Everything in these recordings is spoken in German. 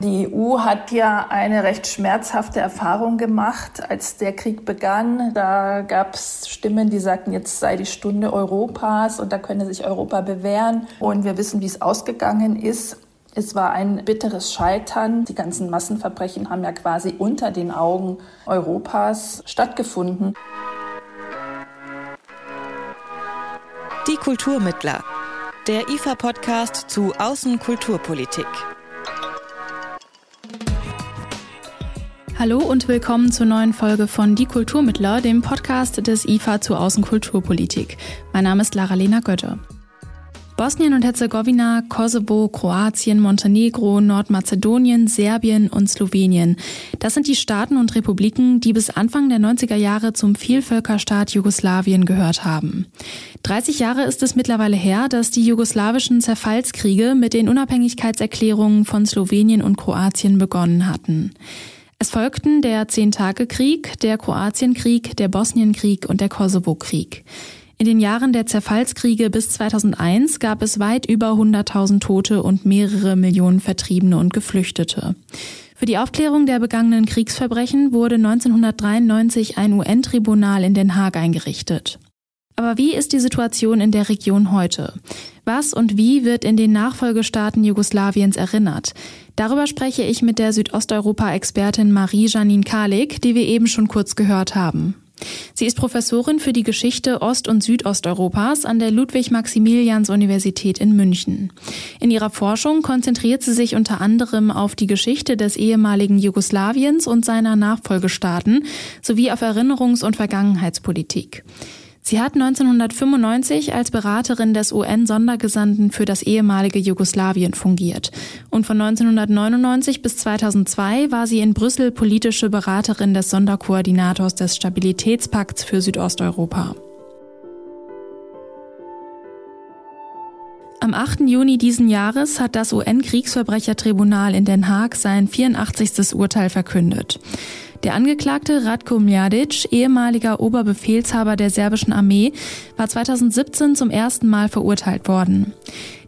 Die EU hat ja eine recht schmerzhafte Erfahrung gemacht, als der Krieg begann. Da gab es Stimmen, die sagten, jetzt sei die Stunde Europas und da könne sich Europa bewähren. Und wir wissen, wie es ausgegangen ist. Es war ein bitteres Scheitern. Die ganzen Massenverbrechen haben ja quasi unter den Augen Europas stattgefunden. Die Kulturmittler. Der IFA-Podcast zu Außenkulturpolitik. Hallo und willkommen zur neuen Folge von Die Kulturmittler, dem Podcast des IFA zur Außenkulturpolitik. Mein Name ist Lara-Lena Götte. Bosnien und Herzegowina, Kosovo, Kroatien, Montenegro, Nordmazedonien, Serbien und Slowenien. Das sind die Staaten und Republiken, die bis Anfang der 90er Jahre zum Vielvölkerstaat Jugoslawien gehört haben. 30 Jahre ist es mittlerweile her, dass die jugoslawischen Zerfallskriege mit den Unabhängigkeitserklärungen von Slowenien und Kroatien begonnen hatten. Es folgten der Zehntagekrieg, der Kroatienkrieg, der Bosnienkrieg und der Kosovo-Krieg. In den Jahren der Zerfallskriege bis 2001 gab es weit über 100.000 Tote und mehrere Millionen Vertriebene und Geflüchtete. Für die Aufklärung der begangenen Kriegsverbrechen wurde 1993 ein UN-Tribunal in Den Haag eingerichtet. Aber wie ist die Situation in der Region heute? Was und wie wird in den Nachfolgestaaten Jugoslawiens erinnert? Darüber spreche ich mit der Südosteuropa-Expertin Marie-Janine Kalik, die wir eben schon kurz gehört haben. Sie ist Professorin für die Geschichte Ost- und Südosteuropas an der Ludwig-Maximilians-Universität in München. In ihrer Forschung konzentriert sie sich unter anderem auf die Geschichte des ehemaligen Jugoslawiens und seiner Nachfolgestaaten sowie auf Erinnerungs- und Vergangenheitspolitik. Sie hat 1995 als Beraterin des UN-Sondergesandten für das ehemalige Jugoslawien fungiert. Und von 1999 bis 2002 war sie in Brüssel politische Beraterin des Sonderkoordinators des Stabilitätspakts für Südosteuropa. Am 8. Juni diesen Jahres hat das UN-Kriegsverbrechertribunal in Den Haag sein 84. Urteil verkündet. Der Angeklagte Ratko Mladic, ehemaliger Oberbefehlshaber der serbischen Armee, war 2017 zum ersten Mal verurteilt worden.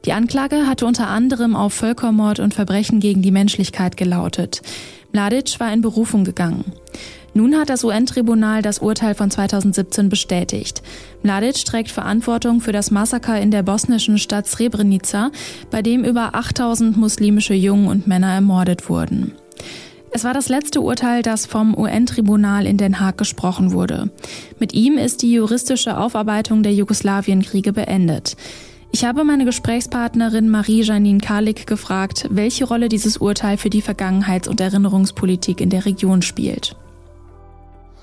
Die Anklage hatte unter anderem auf Völkermord und Verbrechen gegen die Menschlichkeit gelautet. Mladic war in Berufung gegangen. Nun hat das UN-Tribunal das Urteil von 2017 bestätigt. Mladic trägt Verantwortung für das Massaker in der bosnischen Stadt Srebrenica, bei dem über 8000 muslimische Jungen und Männer ermordet wurden. Es war das letzte Urteil, das vom UN-Tribunal in Den Haag gesprochen wurde. Mit ihm ist die juristische Aufarbeitung der Jugoslawienkriege beendet. Ich habe meine Gesprächspartnerin Marie-Janine Kalik gefragt, welche Rolle dieses Urteil für die Vergangenheits- und Erinnerungspolitik in der Region spielt.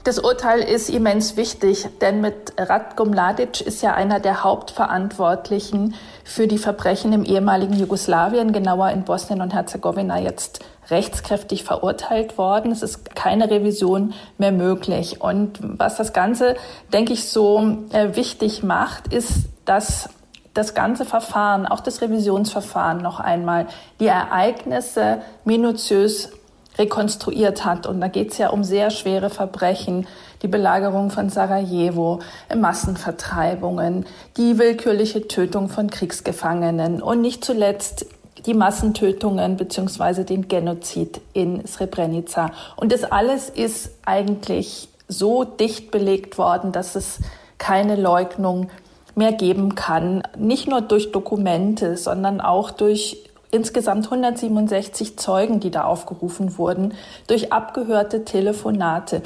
Das Urteil ist immens wichtig, denn mit Ratko Mladic ist ja einer der Hauptverantwortlichen für die Verbrechen im ehemaligen Jugoslawien, genauer in Bosnien und Herzegowina jetzt rechtskräftig verurteilt worden. Es ist keine Revision mehr möglich. Und was das Ganze, denke ich, so äh, wichtig macht, ist, dass das ganze Verfahren, auch das Revisionsverfahren noch einmal die Ereignisse minutiös rekonstruiert hat. Und da geht es ja um sehr schwere Verbrechen, die Belagerung von Sarajevo, Massenvertreibungen, die willkürliche Tötung von Kriegsgefangenen und nicht zuletzt die Massentötungen beziehungsweise den Genozid in Srebrenica. Und das alles ist eigentlich so dicht belegt worden, dass es keine Leugnung mehr geben kann. Nicht nur durch Dokumente, sondern auch durch insgesamt 167 Zeugen, die da aufgerufen wurden, durch abgehörte Telefonate.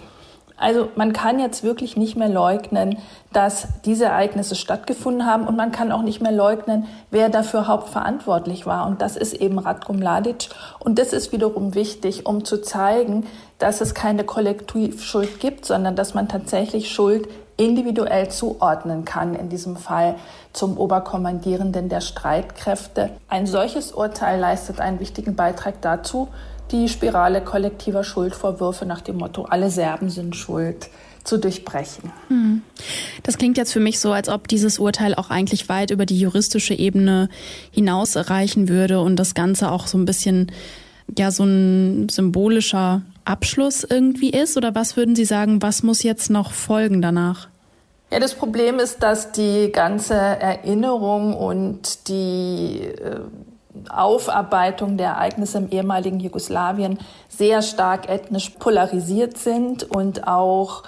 Also man kann jetzt wirklich nicht mehr leugnen, dass diese Ereignisse stattgefunden haben und man kann auch nicht mehr leugnen, wer dafür hauptverantwortlich war. Und das ist eben Ratko Mladic. Und das ist wiederum wichtig, um zu zeigen, dass es keine Kollektivschuld gibt, sondern dass man tatsächlich Schuld individuell zuordnen kann, in diesem Fall zum Oberkommandierenden der Streitkräfte. Ein solches Urteil leistet einen wichtigen Beitrag dazu, die Spirale kollektiver Schuldvorwürfe nach dem Motto, alle Serben sind schuld, zu durchbrechen. Hm. Das klingt jetzt für mich so, als ob dieses Urteil auch eigentlich weit über die juristische Ebene hinaus erreichen würde und das Ganze auch so ein bisschen ja so ein symbolischer Abschluss irgendwie ist? Oder was würden Sie sagen, was muss jetzt noch folgen danach? Ja, das Problem ist, dass die ganze Erinnerung und die äh, Aufarbeitung der Ereignisse im ehemaligen Jugoslawien sehr stark ethnisch polarisiert sind und auch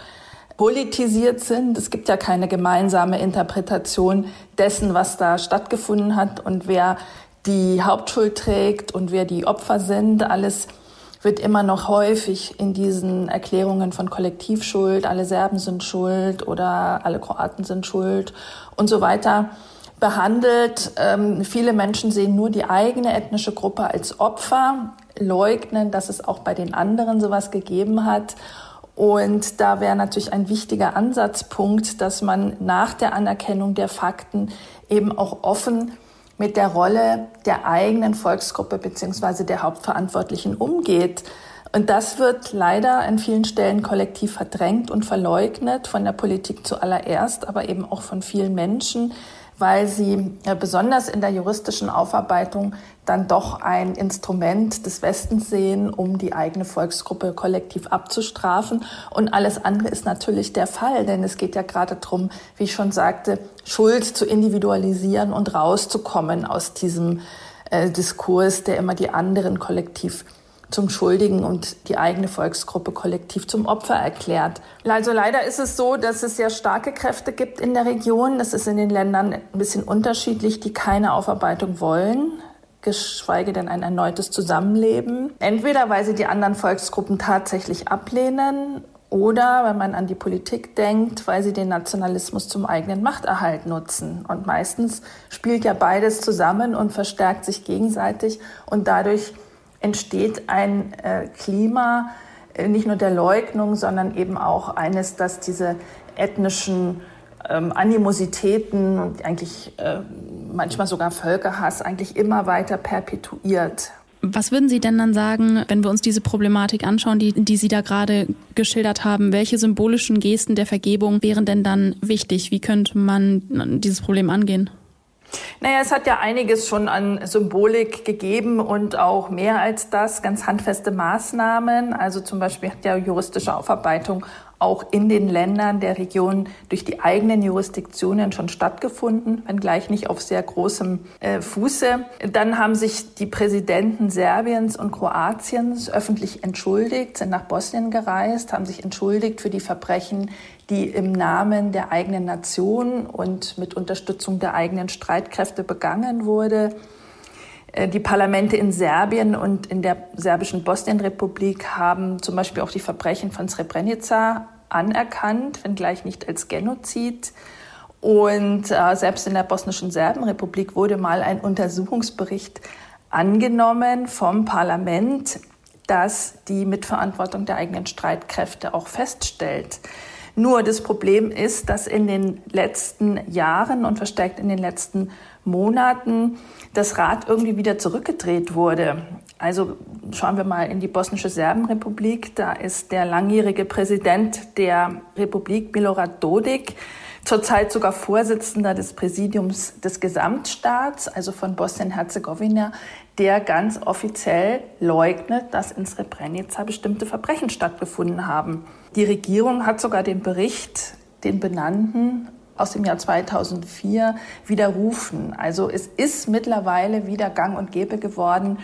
politisiert sind. Es gibt ja keine gemeinsame Interpretation dessen, was da stattgefunden hat und wer die Hauptschuld trägt und wer die Opfer sind. Alles wird immer noch häufig in diesen Erklärungen von Kollektivschuld, alle Serben sind schuld oder alle Kroaten sind schuld und so weiter behandelt. Ähm, viele Menschen sehen nur die eigene ethnische Gruppe als Opfer, leugnen, dass es auch bei den anderen sowas gegeben hat. Und da wäre natürlich ein wichtiger Ansatzpunkt, dass man nach der Anerkennung der Fakten eben auch offen mit der Rolle der eigenen Volksgruppe beziehungsweise der Hauptverantwortlichen umgeht. Und das wird leider an vielen Stellen kollektiv verdrängt und verleugnet, von der Politik zuallererst, aber eben auch von vielen Menschen, weil sie äh, besonders in der juristischen Aufarbeitung dann doch ein Instrument des Westens sehen, um die eigene Volksgruppe kollektiv abzustrafen. Und alles andere ist natürlich der Fall, denn es geht ja gerade darum, wie ich schon sagte, Schuld zu individualisieren und rauszukommen aus diesem äh, Diskurs, der immer die anderen kollektiv zum Schuldigen und die eigene Volksgruppe kollektiv zum Opfer erklärt. Also leider ist es so, dass es sehr starke Kräfte gibt in der Region. Das ist in den Ländern ein bisschen unterschiedlich, die keine Aufarbeitung wollen geschweige denn ein erneutes Zusammenleben. Entweder weil sie die anderen Volksgruppen tatsächlich ablehnen oder, wenn man an die Politik denkt, weil sie den Nationalismus zum eigenen Machterhalt nutzen. Und meistens spielt ja beides zusammen und verstärkt sich gegenseitig und dadurch entsteht ein äh, Klima äh, nicht nur der Leugnung, sondern eben auch eines, dass diese ethnischen ähm, Animositäten und eigentlich äh, manchmal sogar Völkerhass eigentlich immer weiter perpetuiert. Was würden Sie denn dann sagen, wenn wir uns diese Problematik anschauen, die, die Sie da gerade geschildert haben? Welche symbolischen Gesten der Vergebung wären denn dann wichtig? Wie könnte man dieses Problem angehen? Naja, es hat ja einiges schon an Symbolik gegeben und auch mehr als das, ganz handfeste Maßnahmen. Also zum Beispiel hat ja juristische Aufarbeitung auch in den Ländern der Region durch die eigenen Jurisdiktionen schon stattgefunden, wenngleich nicht auf sehr großem äh, Fuße. Dann haben sich die Präsidenten Serbiens und Kroatiens öffentlich entschuldigt, sind nach Bosnien gereist, haben sich entschuldigt für die Verbrechen, die im Namen der eigenen Nation und mit Unterstützung der eigenen Streitkräfte begangen wurde. Äh, die Parlamente in Serbien und in der serbischen Bosnienrepublik haben zum Beispiel auch die Verbrechen von Srebrenica anerkannt, wenngleich nicht als Genozid. Und äh, selbst in der bosnischen Serbenrepublik wurde mal ein Untersuchungsbericht angenommen vom Parlament, das die Mitverantwortung der eigenen Streitkräfte auch feststellt. Nur das Problem ist, dass in den letzten Jahren und verstärkt in den letzten Monaten das Rad irgendwie wieder zurückgedreht wurde. Also schauen wir mal in die bosnische Serbenrepublik. Da ist der langjährige Präsident der Republik, Milorad Dodik, zurzeit sogar Vorsitzender des Präsidiums des Gesamtstaats, also von Bosnien-Herzegowina, der ganz offiziell leugnet, dass in Srebrenica bestimmte Verbrechen stattgefunden haben. Die Regierung hat sogar den Bericht, den benannten, aus dem Jahr 2004 widerrufen. Also es ist mittlerweile wieder gang und gäbe geworden,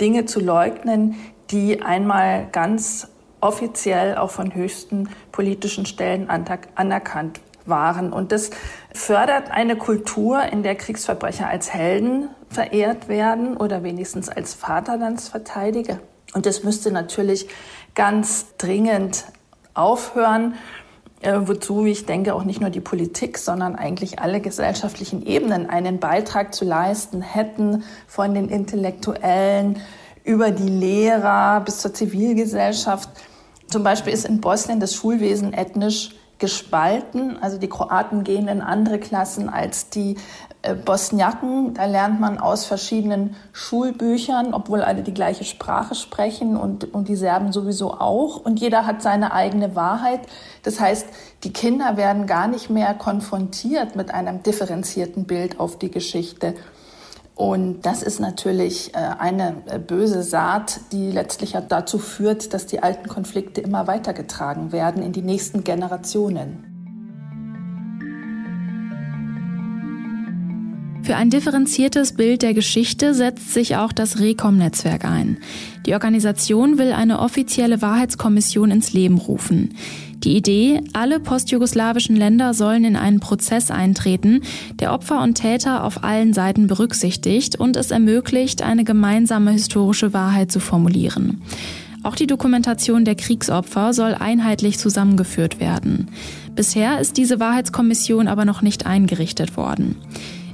Dinge zu leugnen, die einmal ganz offiziell auch von höchsten politischen Stellen anerkannt waren. Und das fördert eine Kultur, in der Kriegsverbrecher als Helden verehrt werden oder wenigstens als Vaterlandsverteidiger. Und das müsste natürlich ganz dringend aufhören, äh, wozu ich denke auch nicht nur die Politik, sondern eigentlich alle gesellschaftlichen Ebenen einen Beitrag zu leisten hätten, von den Intellektuellen über die Lehrer bis zur Zivilgesellschaft. Zum Beispiel ist in Bosnien das Schulwesen ethnisch gespalten. Also die Kroaten gehen in andere Klassen als die äh, Bosniaken. Da lernt man aus verschiedenen Schulbüchern, obwohl alle die gleiche Sprache sprechen und, und die Serben sowieso auch. Und jeder hat seine eigene Wahrheit. Das heißt, die Kinder werden gar nicht mehr konfrontiert mit einem differenzierten Bild auf die Geschichte. Und das ist natürlich äh, eine äh, böse Saat, die letztlich dazu führt, dass die alten Konflikte immer weitergetragen werden in die nächsten Generationen. Für ein differenziertes Bild der Geschichte setzt sich auch das Recom-Netzwerk ein. Die Organisation will eine offizielle Wahrheitskommission ins Leben rufen. Die Idee, alle postjugoslawischen Länder sollen in einen Prozess eintreten, der Opfer und Täter auf allen Seiten berücksichtigt und es ermöglicht, eine gemeinsame historische Wahrheit zu formulieren. Auch die Dokumentation der Kriegsopfer soll einheitlich zusammengeführt werden. Bisher ist diese Wahrheitskommission aber noch nicht eingerichtet worden.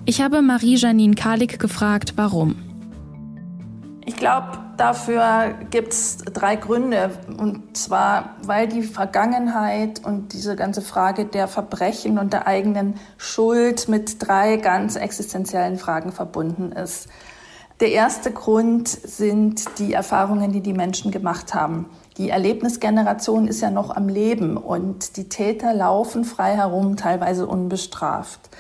Ich habe Marie-Janine Kalik gefragt, warum. Ich glaube, dafür gibt es drei Gründe. Und zwar, weil die Vergangenheit und diese ganze Frage der Verbrechen und der eigenen Schuld mit drei ganz existenziellen Fragen verbunden ist. Der erste Grund sind die Erfahrungen, die die Menschen gemacht haben. Die Erlebnisgeneration ist ja noch am Leben und die Täter laufen frei herum, teilweise unbestraft.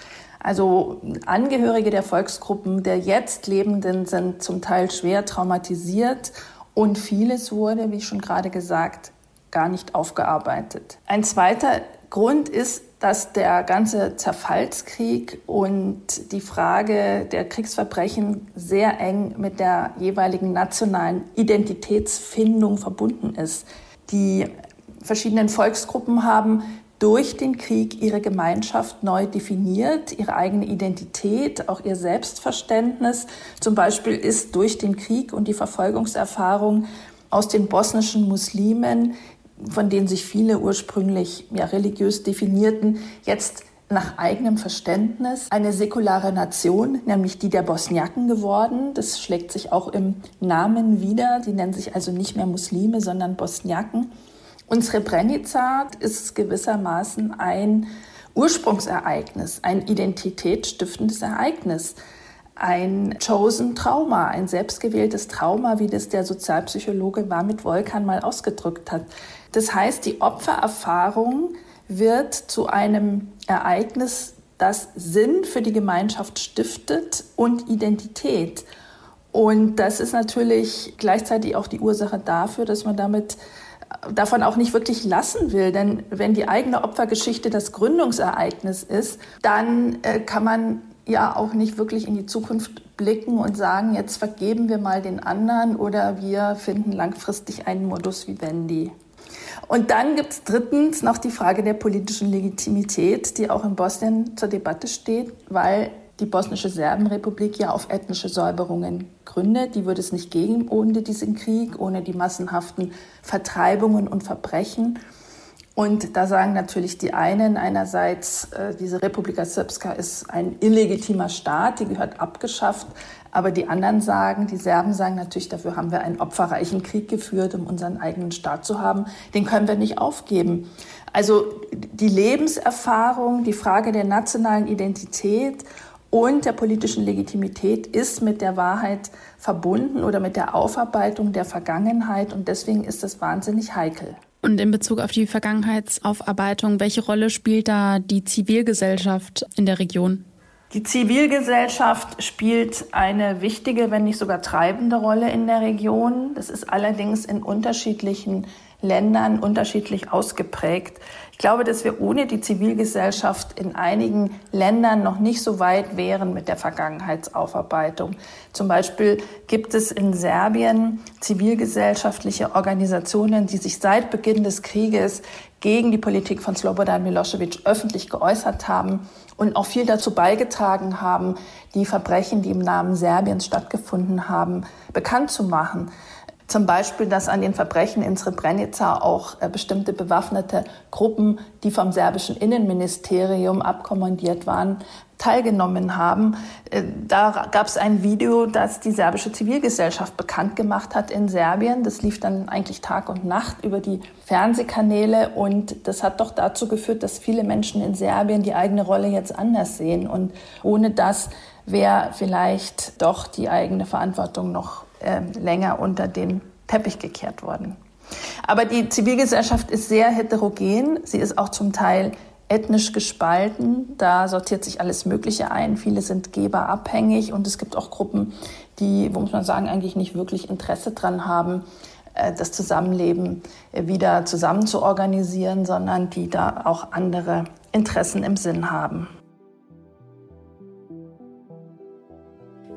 Also Angehörige der Volksgruppen der jetzt Lebenden sind zum Teil schwer traumatisiert und vieles wurde, wie schon gerade gesagt, gar nicht aufgearbeitet. Ein zweiter Grund ist, dass der ganze Zerfallskrieg und die Frage der Kriegsverbrechen sehr eng mit der jeweiligen nationalen Identitätsfindung verbunden ist. Die verschiedenen Volksgruppen haben durch den Krieg ihre Gemeinschaft neu definiert, ihre eigene Identität, auch ihr Selbstverständnis. Zum Beispiel ist durch den Krieg und die Verfolgungserfahrung aus den bosnischen Muslimen, von denen sich viele ursprünglich ja, religiös definierten, jetzt nach eigenem Verständnis eine säkulare Nation, nämlich die der Bosniaken geworden. Das schlägt sich auch im Namen wieder. Die nennen sich also nicht mehr Muslime, sondern Bosniaken. Und Srebrenica ist gewissermaßen ein Ursprungsereignis, ein identitätsstiftendes Ereignis, ein chosen Trauma, ein selbstgewähltes Trauma, wie das der Sozialpsychologe Marmit Volkan mal ausgedrückt hat. Das heißt, die Opfererfahrung wird zu einem Ereignis, das Sinn für die Gemeinschaft stiftet und Identität. Und das ist natürlich gleichzeitig auch die Ursache dafür, dass man damit davon auch nicht wirklich lassen will. Denn wenn die eigene Opfergeschichte das Gründungsereignis ist, dann äh, kann man ja auch nicht wirklich in die Zukunft blicken und sagen, jetzt vergeben wir mal den anderen oder wir finden langfristig einen Modus vivendi. Und dann gibt es drittens noch die Frage der politischen Legitimität, die auch in Bosnien zur Debatte steht, weil die bosnische Serbenrepublik ja auf ethnische Säuberungen gründet. Die würde es nicht geben ohne diesen Krieg, ohne die massenhaften Vertreibungen und Verbrechen. Und da sagen natürlich die einen einerseits, äh, diese Republika Srpska ist ein illegitimer Staat, die gehört abgeschafft. Aber die anderen sagen, die Serben sagen natürlich, dafür haben wir einen opferreichen Krieg geführt, um unseren eigenen Staat zu haben. Den können wir nicht aufgeben. Also die Lebenserfahrung, die Frage der nationalen Identität und der politischen Legitimität ist mit der Wahrheit verbunden oder mit der Aufarbeitung der Vergangenheit und deswegen ist das wahnsinnig heikel. Und in Bezug auf die Vergangenheitsaufarbeitung, welche Rolle spielt da die Zivilgesellschaft in der Region? Die Zivilgesellschaft spielt eine wichtige, wenn nicht sogar treibende Rolle in der Region. Das ist allerdings in unterschiedlichen Ländern unterschiedlich ausgeprägt. Ich glaube, dass wir ohne die Zivilgesellschaft in einigen Ländern noch nicht so weit wären mit der Vergangenheitsaufarbeitung. Zum Beispiel gibt es in Serbien zivilgesellschaftliche Organisationen, die sich seit Beginn des Krieges gegen die Politik von Slobodan Milosevic öffentlich geäußert haben und auch viel dazu beigetragen haben, die Verbrechen, die im Namen Serbiens stattgefunden haben, bekannt zu machen. Zum Beispiel, dass an den Verbrechen in Srebrenica auch äh, bestimmte bewaffnete Gruppen, die vom serbischen Innenministerium abkommandiert waren, teilgenommen haben. Äh, da gab es ein Video, das die serbische Zivilgesellschaft bekannt gemacht hat in Serbien. Das lief dann eigentlich Tag und Nacht über die Fernsehkanäle und das hat doch dazu geführt, dass viele Menschen in Serbien die eigene Rolle jetzt anders sehen. Und ohne das wäre vielleicht doch die eigene Verantwortung noch äh, länger unter den Teppich gekehrt worden. Aber die Zivilgesellschaft ist sehr heterogen. Sie ist auch zum Teil ethnisch gespalten. Da sortiert sich alles Mögliche ein. Viele sind geberabhängig und es gibt auch Gruppen, die, wo muss man sagen, eigentlich nicht wirklich Interesse dran haben, äh, das Zusammenleben wieder zusammen zu organisieren, sondern die da auch andere Interessen im Sinn haben.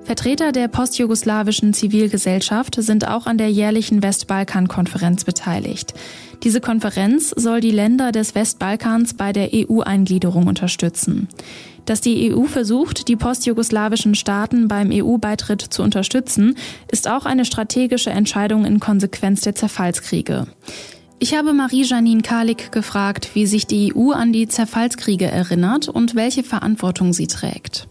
Vertreter der postjugoslawischen Zivilgesellschaft sind auch an der jährlichen Westbalkan-Konferenz beteiligt. Diese Konferenz soll die Länder des Westbalkans bei der EU-Eingliederung unterstützen. Dass die EU versucht, die postjugoslawischen Staaten beim EU-Beitritt zu unterstützen, ist auch eine strategische Entscheidung in Konsequenz der Zerfallskriege. Ich habe Marie-Janine Kalik gefragt, wie sich die EU an die Zerfallskriege erinnert und welche Verantwortung sie trägt.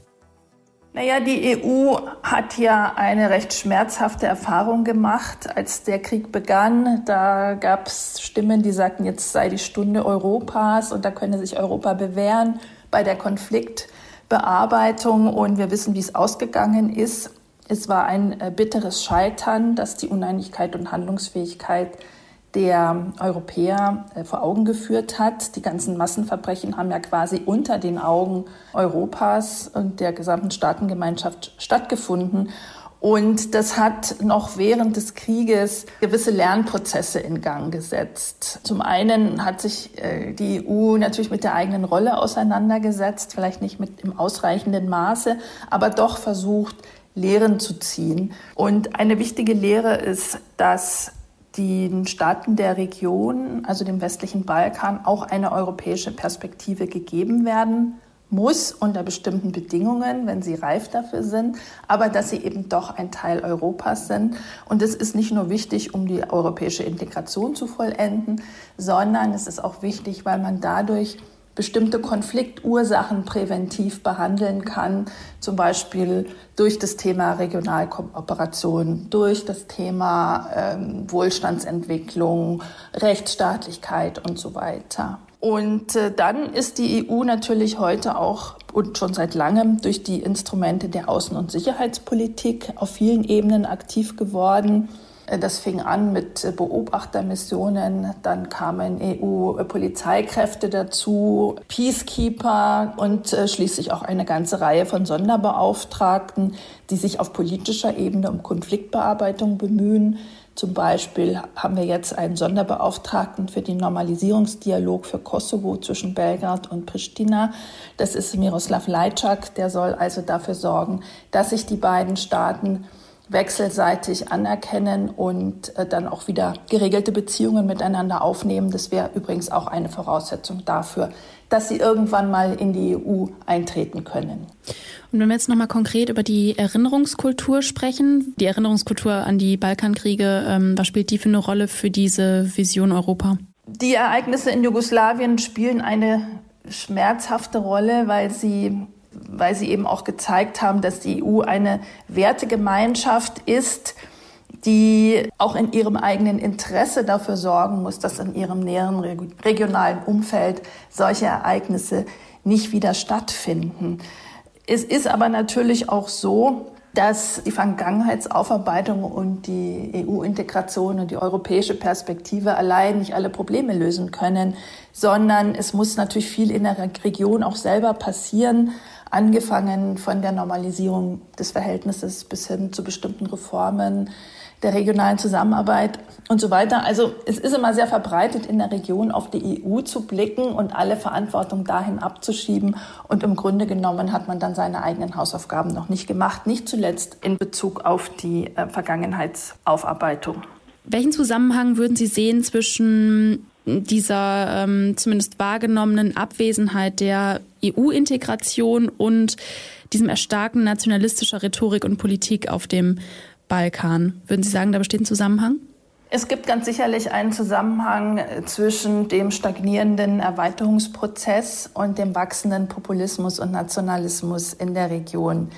Naja, die EU hat ja eine recht schmerzhafte Erfahrung gemacht, als der Krieg begann. Da gab es Stimmen, die sagten, jetzt sei die Stunde Europas und da könne sich Europa bewähren bei der Konfliktbearbeitung. Und wir wissen, wie es ausgegangen ist. Es war ein äh, bitteres Scheitern, dass die Uneinigkeit und Handlungsfähigkeit der Europäer äh, vor Augen geführt hat. Die ganzen Massenverbrechen haben ja quasi unter den Augen Europas und der gesamten Staatengemeinschaft stattgefunden. Und das hat noch während des Krieges gewisse Lernprozesse in Gang gesetzt. Zum einen hat sich äh, die EU natürlich mit der eigenen Rolle auseinandergesetzt, vielleicht nicht mit im ausreichenden Maße, aber doch versucht, Lehren zu ziehen. Und eine wichtige Lehre ist, dass den Staaten der Region, also dem westlichen Balkan, auch eine europäische Perspektive gegeben werden muss unter bestimmten Bedingungen, wenn sie reif dafür sind, aber dass sie eben doch ein Teil Europas sind. Und es ist nicht nur wichtig, um die europäische Integration zu vollenden, sondern es ist auch wichtig, weil man dadurch bestimmte Konfliktursachen präventiv behandeln kann, zum Beispiel durch das Thema Regionalkooperation, durch das Thema ähm, Wohlstandsentwicklung, Rechtsstaatlichkeit und so weiter. Und äh, dann ist die EU natürlich heute auch und schon seit langem durch die Instrumente der Außen- und Sicherheitspolitik auf vielen Ebenen aktiv geworden. Äh, das fing an mit äh, Beobachtermissionen, dann kamen EU-Polizeikräfte dazu, Peacekeeper und äh, schließlich auch eine ganze Reihe von Sonderbeauftragten, die sich auf politischer Ebene um Konfliktbearbeitung bemühen. Zum Beispiel haben wir jetzt einen Sonderbeauftragten für den Normalisierungsdialog für Kosovo zwischen Belgrad und Pristina. Das ist Miroslav Lajczak. Der soll also dafür sorgen, dass sich die beiden Staaten wechselseitig anerkennen und äh, dann auch wieder geregelte Beziehungen miteinander aufnehmen. Das wäre übrigens auch eine Voraussetzung dafür, dass sie irgendwann mal in die EU eintreten können. Und wenn wir jetzt nochmal konkret über die Erinnerungskultur sprechen, die Erinnerungskultur an die Balkankriege, ähm, was spielt die für eine Rolle für diese Vision Europa? Die Ereignisse in Jugoslawien spielen eine schmerzhafte Rolle, weil sie weil sie eben auch gezeigt haben, dass die EU eine Wertegemeinschaft ist, die auch in ihrem eigenen Interesse dafür sorgen muss, dass in ihrem näheren regionalen Umfeld solche Ereignisse nicht wieder stattfinden. Es ist aber natürlich auch so, dass die Vergangenheitsaufarbeitung und die EU-Integration und die europäische Perspektive allein nicht alle Probleme lösen können, sondern es muss natürlich viel in der Region auch selber passieren angefangen von der Normalisierung des Verhältnisses bis hin zu bestimmten Reformen der regionalen Zusammenarbeit und so weiter. Also es ist immer sehr verbreitet in der Region auf die EU zu blicken und alle Verantwortung dahin abzuschieben. Und im Grunde genommen hat man dann seine eigenen Hausaufgaben noch nicht gemacht, nicht zuletzt in Bezug auf die äh, Vergangenheitsaufarbeitung. Welchen Zusammenhang würden Sie sehen zwischen dieser ähm, zumindest wahrgenommenen Abwesenheit der EU-Integration und diesem Erstarken nationalistischer Rhetorik und Politik auf dem Balkan. Würden Sie sagen, da besteht ein Zusammenhang? Es gibt ganz sicherlich einen Zusammenhang äh, zwischen dem stagnierenden Erweiterungsprozess und dem wachsenden Populismus und Nationalismus in der Region.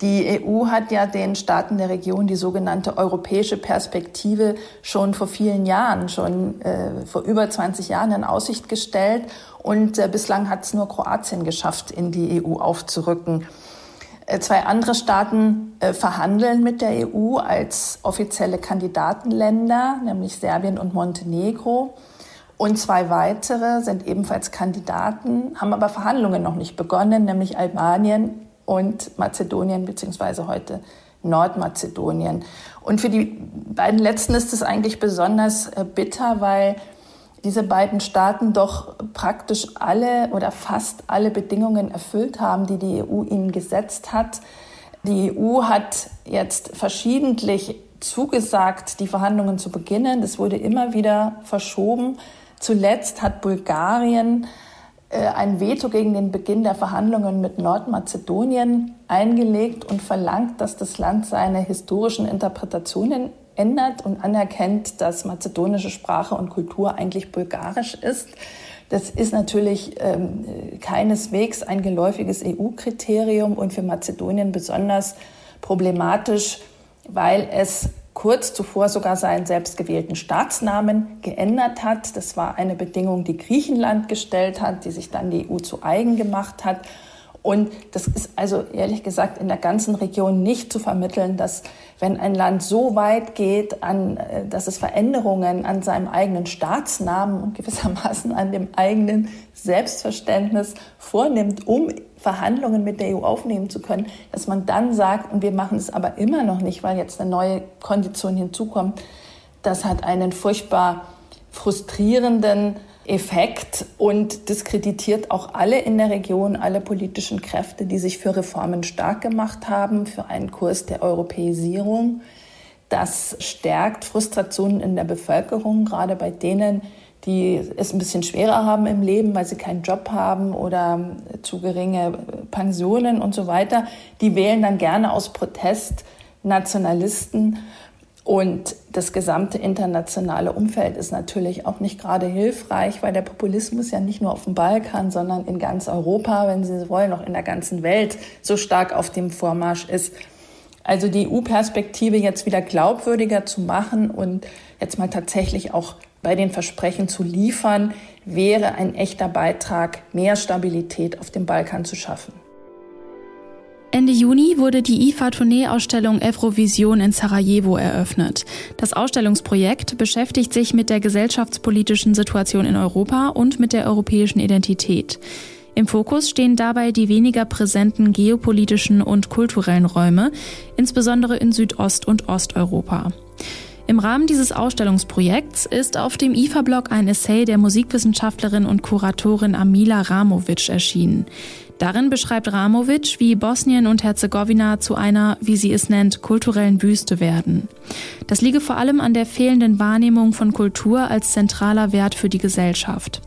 Die EU hat ja den Staaten der Region die sogenannte europäische Perspektive schon vor vielen Jahren, schon äh, vor über 20 Jahren in Aussicht gestellt. Und äh, bislang hat es nur Kroatien geschafft, in die EU aufzurücken. Äh, zwei andere Staaten äh, verhandeln mit der EU als offizielle Kandidatenländer, nämlich Serbien und Montenegro. Und zwei weitere sind ebenfalls Kandidaten, haben aber Verhandlungen noch nicht begonnen, nämlich Albanien und Mazedonien beziehungsweise heute Nordmazedonien. Und für die beiden letzten ist es eigentlich besonders äh, bitter, weil diese beiden Staaten doch praktisch alle oder fast alle Bedingungen erfüllt haben, die die EU ihnen gesetzt hat. Die EU hat jetzt verschiedentlich zugesagt, die Verhandlungen zu beginnen. Das wurde immer wieder verschoben. Zuletzt hat Bulgarien ein Veto gegen den Beginn der Verhandlungen mit Nordmazedonien eingelegt und verlangt, dass das Land seine historischen Interpretationen ändert und anerkennt, dass mazedonische Sprache und Kultur eigentlich bulgarisch ist. Das ist natürlich ähm, keineswegs ein geläufiges EU-Kriterium und für Mazedonien besonders problematisch, weil es kurz zuvor sogar seinen selbstgewählten Staatsnamen geändert hat. Das war eine Bedingung, die Griechenland gestellt hat, die sich dann die EU zu eigen gemacht hat. Und das ist also ehrlich gesagt in der ganzen Region nicht zu vermitteln, dass wenn ein Land so weit geht, an, äh, dass es Veränderungen an seinem eigenen Staatsnamen und gewissermaßen an dem eigenen Selbstverständnis vornimmt, um Verhandlungen mit der EU aufnehmen zu können, dass man dann sagt, und wir machen es aber immer noch nicht, weil jetzt eine neue Kondition hinzukommt, das hat einen furchtbar frustrierenden Effekt und diskreditiert auch alle in der Region, alle politischen Kräfte, die sich für Reformen stark gemacht haben, für einen Kurs der Europäisierung. Das stärkt Frustrationen in der Bevölkerung, gerade bei denen, die es ein bisschen schwerer haben im Leben, weil sie keinen Job haben oder zu geringe Pensionen und so weiter. Die wählen dann gerne aus Protest Nationalisten und das gesamte internationale Umfeld ist natürlich auch nicht gerade hilfreich, weil der Populismus ja nicht nur auf dem Balkan, sondern in ganz Europa, wenn Sie wollen, auch in der ganzen Welt so stark auf dem Vormarsch ist. Also die EU-Perspektive jetzt wieder glaubwürdiger zu machen und jetzt mal tatsächlich auch bei den Versprechen zu liefern, wäre ein echter Beitrag, mehr Stabilität auf dem Balkan zu schaffen. Ende Juni wurde die IFA-Tournee-Ausstellung Evrovision in Sarajevo eröffnet. Das Ausstellungsprojekt beschäftigt sich mit der gesellschaftspolitischen Situation in Europa und mit der europäischen Identität. Im Fokus stehen dabei die weniger präsenten geopolitischen und kulturellen Räume, insbesondere in Südost- und Osteuropa. Im Rahmen dieses Ausstellungsprojekts ist auf dem IFA-Blog ein Essay der Musikwissenschaftlerin und Kuratorin Amila Ramovic erschienen. Darin beschreibt Ramovic, wie Bosnien und Herzegowina zu einer, wie sie es nennt, kulturellen Wüste werden. Das liege vor allem an der fehlenden Wahrnehmung von Kultur als zentraler Wert für die Gesellschaft.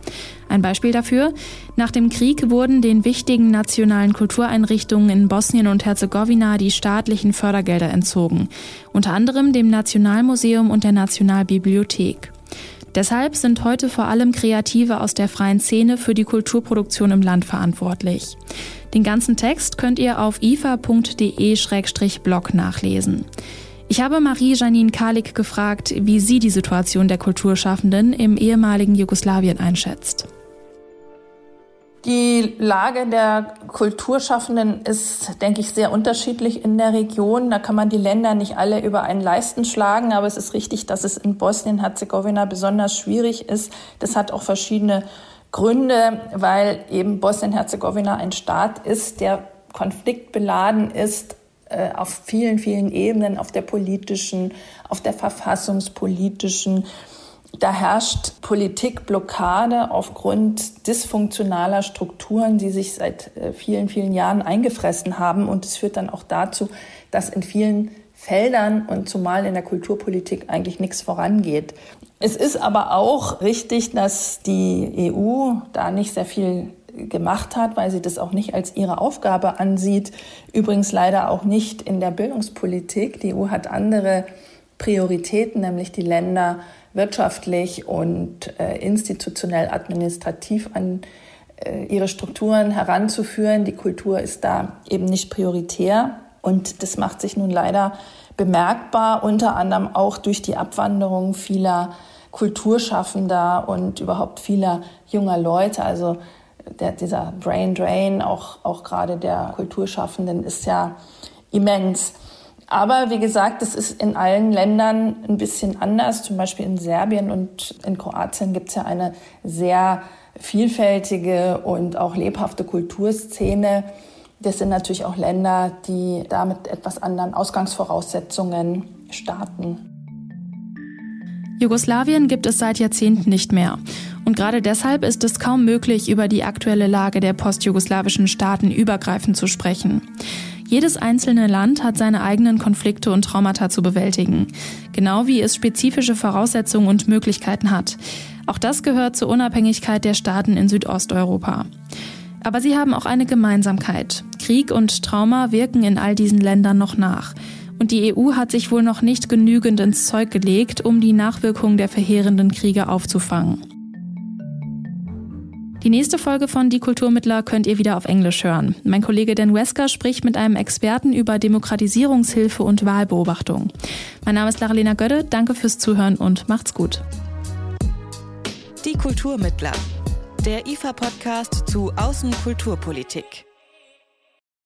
Ein Beispiel dafür, nach dem Krieg wurden den wichtigen nationalen Kultureinrichtungen in Bosnien und Herzegowina die staatlichen Fördergelder entzogen, unter anderem dem Nationalmuseum und der Nationalbibliothek. Deshalb sind heute vor allem Kreative aus der freien Szene für die Kulturproduktion im Land verantwortlich. Den ganzen Text könnt ihr auf ifa.de-blog nachlesen. Ich habe Marie-Janine Kalik gefragt, wie sie die Situation der Kulturschaffenden im ehemaligen Jugoslawien einschätzt. Die Lage der Kulturschaffenden ist, denke ich, sehr unterschiedlich in der Region. Da kann man die Länder nicht alle über einen Leisten schlagen, aber es ist richtig, dass es in Bosnien-Herzegowina besonders schwierig ist. Das hat auch verschiedene Gründe, weil eben Bosnien-Herzegowina ein Staat ist, der konfliktbeladen ist äh, auf vielen, vielen Ebenen, auf der politischen, auf der verfassungspolitischen, da herrscht Politikblockade aufgrund dysfunktionaler Strukturen, die sich seit äh, vielen, vielen Jahren eingefressen haben. Und es führt dann auch dazu, dass in vielen Feldern und zumal in der Kulturpolitik eigentlich nichts vorangeht. Es ist aber auch richtig, dass die EU da nicht sehr viel gemacht hat, weil sie das auch nicht als ihre Aufgabe ansieht. Übrigens leider auch nicht in der Bildungspolitik. Die EU hat andere Prioritäten, nämlich die Länder wirtschaftlich und äh, institutionell administrativ an äh, ihre Strukturen heranzuführen. Die Kultur ist da eben nicht prioritär und das macht sich nun leider bemerkbar, unter anderem auch durch die Abwanderung vieler Kulturschaffender und überhaupt vieler junger Leute. Also der, dieser Brain Drain, auch, auch gerade der Kulturschaffenden, ist ja immens. Aber wie gesagt, es ist in allen Ländern ein bisschen anders. Zum Beispiel in Serbien und in Kroatien gibt es ja eine sehr vielfältige und auch lebhafte Kulturszene. Das sind natürlich auch Länder, die da mit etwas anderen Ausgangsvoraussetzungen starten. Jugoslawien gibt es seit Jahrzehnten nicht mehr. Und gerade deshalb ist es kaum möglich, über die aktuelle Lage der postjugoslawischen Staaten übergreifend zu sprechen. Jedes einzelne Land hat seine eigenen Konflikte und Traumata zu bewältigen, genau wie es spezifische Voraussetzungen und Möglichkeiten hat. Auch das gehört zur Unabhängigkeit der Staaten in Südosteuropa. Aber sie haben auch eine Gemeinsamkeit. Krieg und Trauma wirken in all diesen Ländern noch nach. Und die EU hat sich wohl noch nicht genügend ins Zeug gelegt, um die Nachwirkungen der verheerenden Kriege aufzufangen. Die nächste Folge von Die Kulturmittler könnt ihr wieder auf Englisch hören. Mein Kollege Dan Wesker spricht mit einem Experten über Demokratisierungshilfe und Wahlbeobachtung. Mein Name ist Laralena Gödde, danke fürs Zuhören und macht's gut. Die Kulturmittler, der IFA-Podcast zu Außenkulturpolitik.